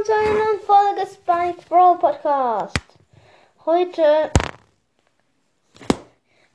willkommen zu einer neuen Folge Spike Brawl Podcast. Heute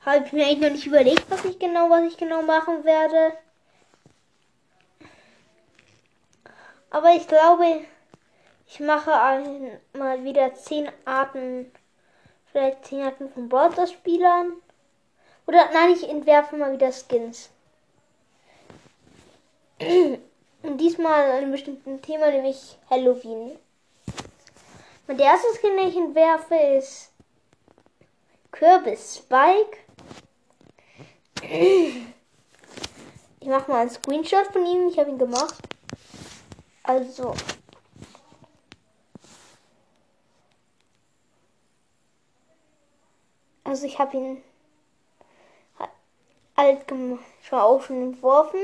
habe ich mir eigentlich noch nicht überlegt, was ich genau, was ich genau machen werde. Aber ich glaube, ich mache mal wieder zehn Arten, vielleicht zehn Arten von Brawl Spielern. Oder nein, ich entwerfe mal wieder Skins. Und diesmal einem bestimmten Thema, nämlich Halloween. Und der erste Skin, den ich entwerfe, ist Kürbis Spike. Ich mache mal einen Screenshot von ihm. Ich habe ihn gemacht. Also. Also ich habe ihn alt gemacht, schon auch schon entworfen.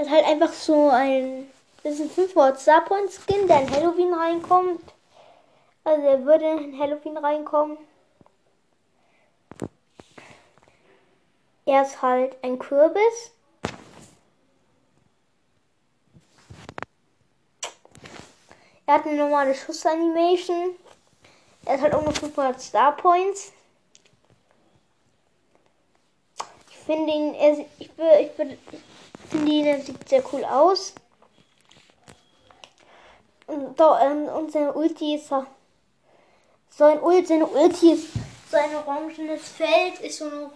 Das ist halt einfach so ein. Das ist ein 5 Star Point Skin, der in Halloween reinkommt. Also er würde in Halloween reinkommen. Er ist halt ein Kürbis. Er hat eine normale Schussanimation. Er ist halt auch nur 500 Star Points. Ich finde ihn, er, ich, ich, ich, er sieht sehr cool aus. Und, da, ähm, und seine Ulti ist so ein Ulti, seine Ulti ist so ein orangenes Feld, ist so eine,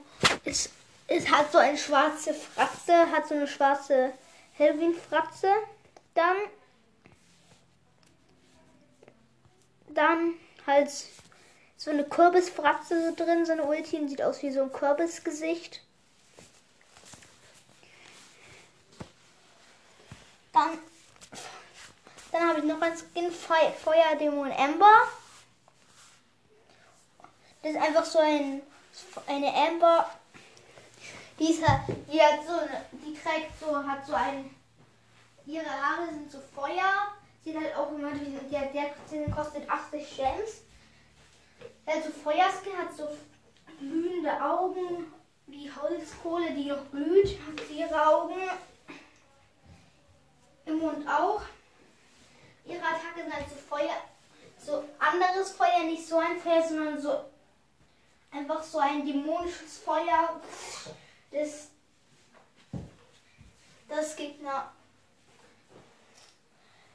ist, es hat so eine schwarze Fratze, hat so eine schwarze Halloween-Fratze. Dann, dann halt so eine Kürbisfratze so drin, so eine Ulti, sieht aus wie so ein Kürbisgesicht. Dann, dann habe ich noch ein Skin Fe Feuerdämon Amber. Das ist einfach so ein, eine Amber. Die, ist halt, die hat so eine, die trägt so, hat so ein, ihre Haare sind so Feuer. Sieht halt auch immer, der, der kostet 80 Gems. Der hat so Feuerskin, hat so glühende Augen, wie Holzkohle, die noch glüht, hat sie ihre Augen im Mund auch. Ihre Attacke sind halt so Feuer, so anderes Feuer, nicht so ein Feuer, sondern so einfach so ein dämonisches Feuer, das, das Gegner.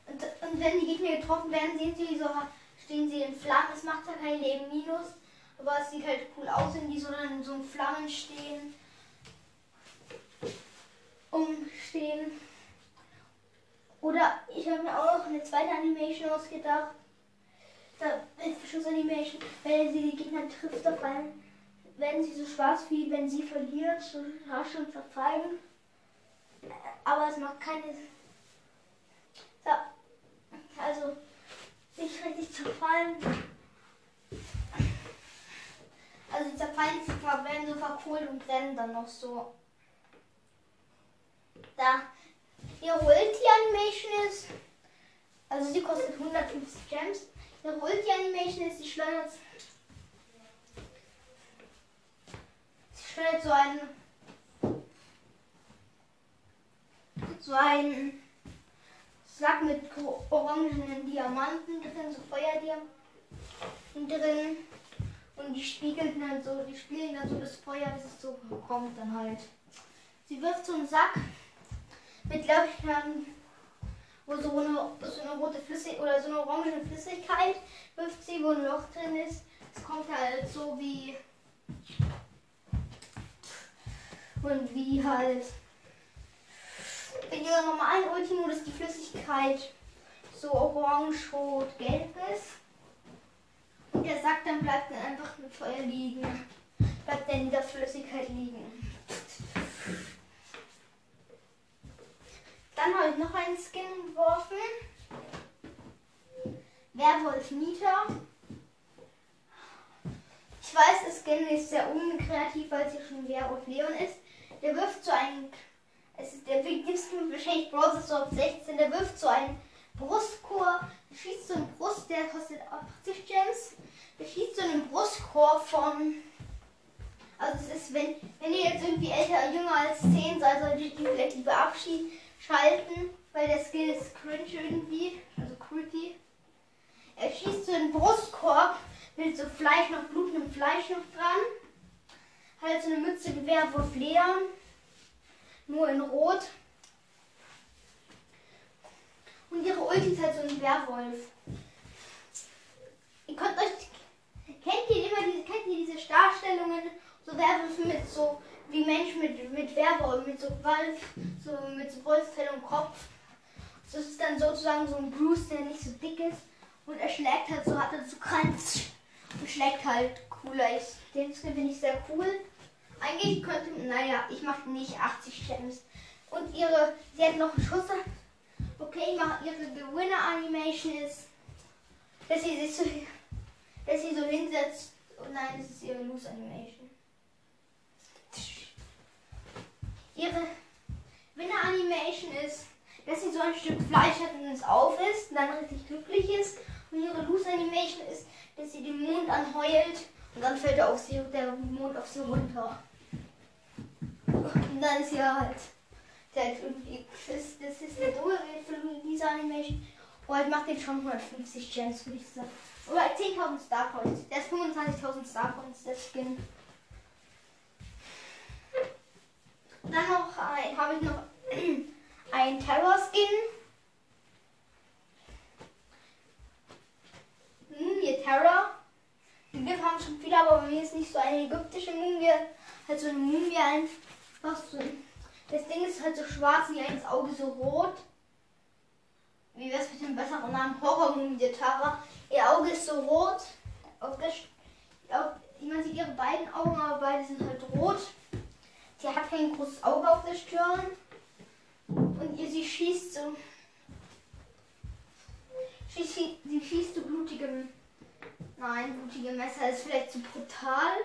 Und, und wenn die Gegner getroffen werden, sehen sie so, stehen sie in Flammen. Es macht ja kein Leben minus, aber es sieht halt cool aus, wenn die so dann in so Flammen stehen. Umstehen. Oder ich habe mir auch noch eine zweite Animation ausgedacht. Da Schussanimation, wenn sie die Gegner trifft, auf einen, werden sie so schwarz wie wenn sie verliert, so rasch und verfallen. Aber es macht keine. So. Also nicht richtig zerfallen. Also zerfallen, sie werden so verkohlt und brennen dann noch so. Da Ihre Ulti-Animation ist. Also sie kostet 150 Gems. Ihre Ulti-Animation ist, sie schleudert. Sie schleudert so einen. So einen Sack mit orangenen Diamanten drin, so Feuerdiamanten drin. Und die spiegeln dann so, die spielen dann so das Feuer, bis es so kommt dann halt. Sie wirft so einen Sack mit, glaube ich, ähm, wo so eine, so eine rote Flüssigkeit oder so eine orange Flüssigkeit wirft sie, wo ein Loch drin ist. Es kommt halt so wie. Und wie halt. In ihrer normalen Ultimodus die Flüssigkeit so orange, rot, gelb ist. Und der Sack dann bleibt dann einfach mit Feuer liegen. Bleibt dann in der Flüssigkeit liegen. Habe noch einen Skin entworfen. Werwolf Nita. Ich weiß, das Skin ist sehr unkreativ, weil es ja schon Werwolf Leon ist. Der wirft so einen. Es ist der wichtigste wahrscheinlich Browser so auf 16. Der wirft so einen Brustchor. Der schießt so einen Brust, der kostet 80 Gems. Der schießt so einen Brustchor von. Also es ist, wenn, wenn ihr jetzt irgendwie älter, jünger als 10 seid, solltet ihr die vielleicht lieber abschießen schalten. weil der Skill ist cringe irgendwie, also creepy. Er schießt so einen Brustkorb mit so Fleisch noch, blutendem Fleisch noch dran. Halt so eine Mütze Gewehr auf Leder, nur in Rot. Und ihre Ulti ist halt so ein Werwolf. Ihr könnt euch. Kennt ihr immer diese, kennt ihr diese Darstellungen, so Werwölfe mit so wie Mensch mit, mit Werwolf, mit so Wolf, so mit so Wolfsfell und Kopf. Das ist dann sozusagen so ein Bruce, der nicht so dick ist. Und er schlägt halt so, hat er so Kranz und schlägt halt cooler. Ich, den Skin finde ich sehr cool. Eigentlich könnte, naja, ich mache nicht 80 Gems. Und ihre, sie hat noch einen Schuss. Okay, ich mache ihre Gewinner Animation ist, dass sie sich so, dass sie so hinsetzt. Oh nein, das ist ihre Lose Animation. Ihre Winner Animation ist, dass sie so ein Stück Fleisch hat und es auf ist und dann richtig glücklich ist. Und ihre Loose Animation ist, dass sie den Mond anheult und dann fällt auf sie, der Mond auf sie runter. Und dann ist sie halt, der halt das, ist eine doofe für diese Animation. Oh, ich mache den schon 150 Gems, würde ich sagen. Oder 10.000 Star Points. Der ist 25.000 Star Points, der Skin. Dann noch habe ich noch ein Terror Skin. Mumie Terror. Den Begriff haben schon viele, aber bei mir ist nicht so eine ägyptische Mumie. Halt so eine Mumie einfach so. Das Ding ist halt so schwarz und ihr Auge so rot. Wie wäre es mit dem besseren Namen? Horror-Mumie Terror. Ihr Auge ist so rot. Auf der, auf, man sieht ihre beiden Augen, aber beide sind halt rot. Sie hat kein großes Auge auf der Stirn. Und ihr, sie schießt so. Sie, schießt, sie schießt so blutige. Nein, blutige Messer ist vielleicht zu brutal.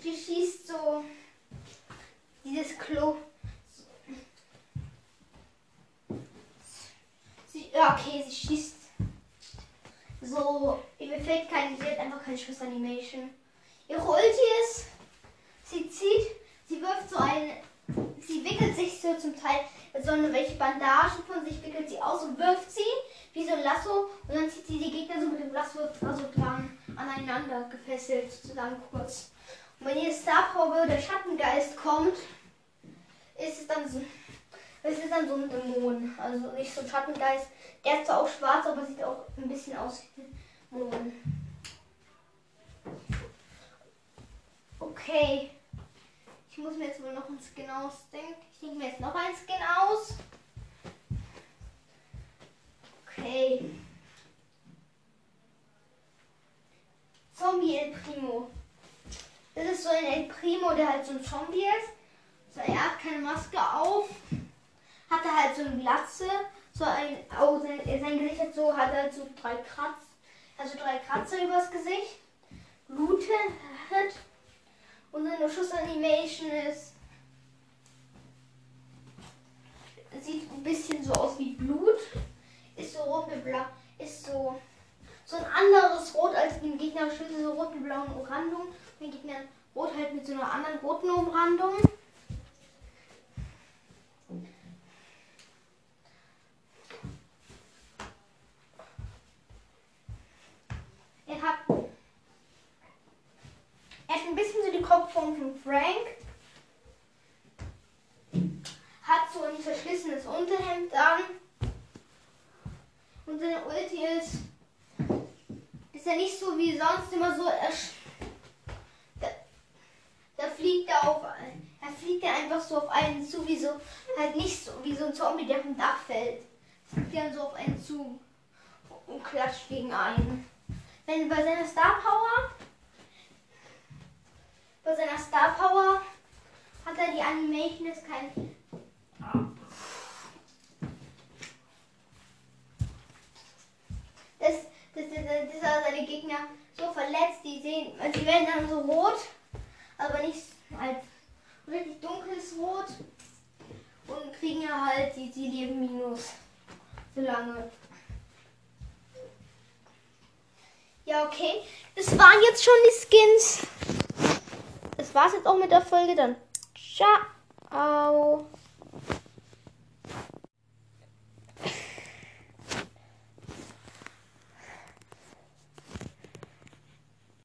Sie schießt so. Dieses Klo. Sie, okay, sie schießt so, mir fällt kein, sie hat einfach keine Schussanimation. Ihre Ulti ist, sie zieht, sie wirft so eine, sie wickelt sich so zum Teil so eine welche Bandagen von sich, wickelt sie aus und wirft sie wie so ein Lasso und dann zieht sie die Gegner so mit dem Lasso also dran aneinander gefesselt, sozusagen kurz. Und wenn ihr Star Power der Schattengeist kommt, ist es dann so, es ist dann so ein Dämon, also nicht so ein Schattengeist. Der ist zwar auch schwarz, aber sieht auch ein bisschen aus wie ein Dämon. Okay. Ich muss mir jetzt wohl noch ein Skin ausdenken. Ich denke mir jetzt noch ein Skin aus. Okay. Zombie El Primo. Das ist so ein El Primo, der halt so ein Zombie ist. So, er hat keine Maske auf hatte halt so eine Glatze, so ein, oh, sein, sein Gesicht hat so, hat halt so drei Kratz, also drei Kratzer übers Gesicht, Blute hat und seine Schussanimation ist, sieht ein bisschen so aus wie Blut, ist so rot mit blau, ist so, so ein anderes Rot als dem Gegner, so rot mit blauen Umrandung, den Gegner rot halt mit so einer anderen roten Umrandung. Er hat, er hat ein bisschen Kopfform von Frank. Hat so ein verschlissenes Unterhemd an. Und seine Ulti ist, ist ja nicht so wie sonst immer so. Er, da, da fliegt er auf, er fliegt ja einfach so auf einen zu, wie so, halt nicht so wie so ein Zombie, der vom Dach fällt. Fliegt dann so auf einen zu und klatscht gegen einen. Wenn bei seiner Star Power, bei seiner Star Power hat er die Animation ist kein. Das, das, das, das, das seine Gegner so verletzt, die sehen, die werden dann so rot, aber nicht halt richtig dunkles Rot und kriegen ja halt die, die Leben minus so lange. Ja, okay. Das waren jetzt schon die Skins war's jetzt auch mit der Folge. Dann ciao.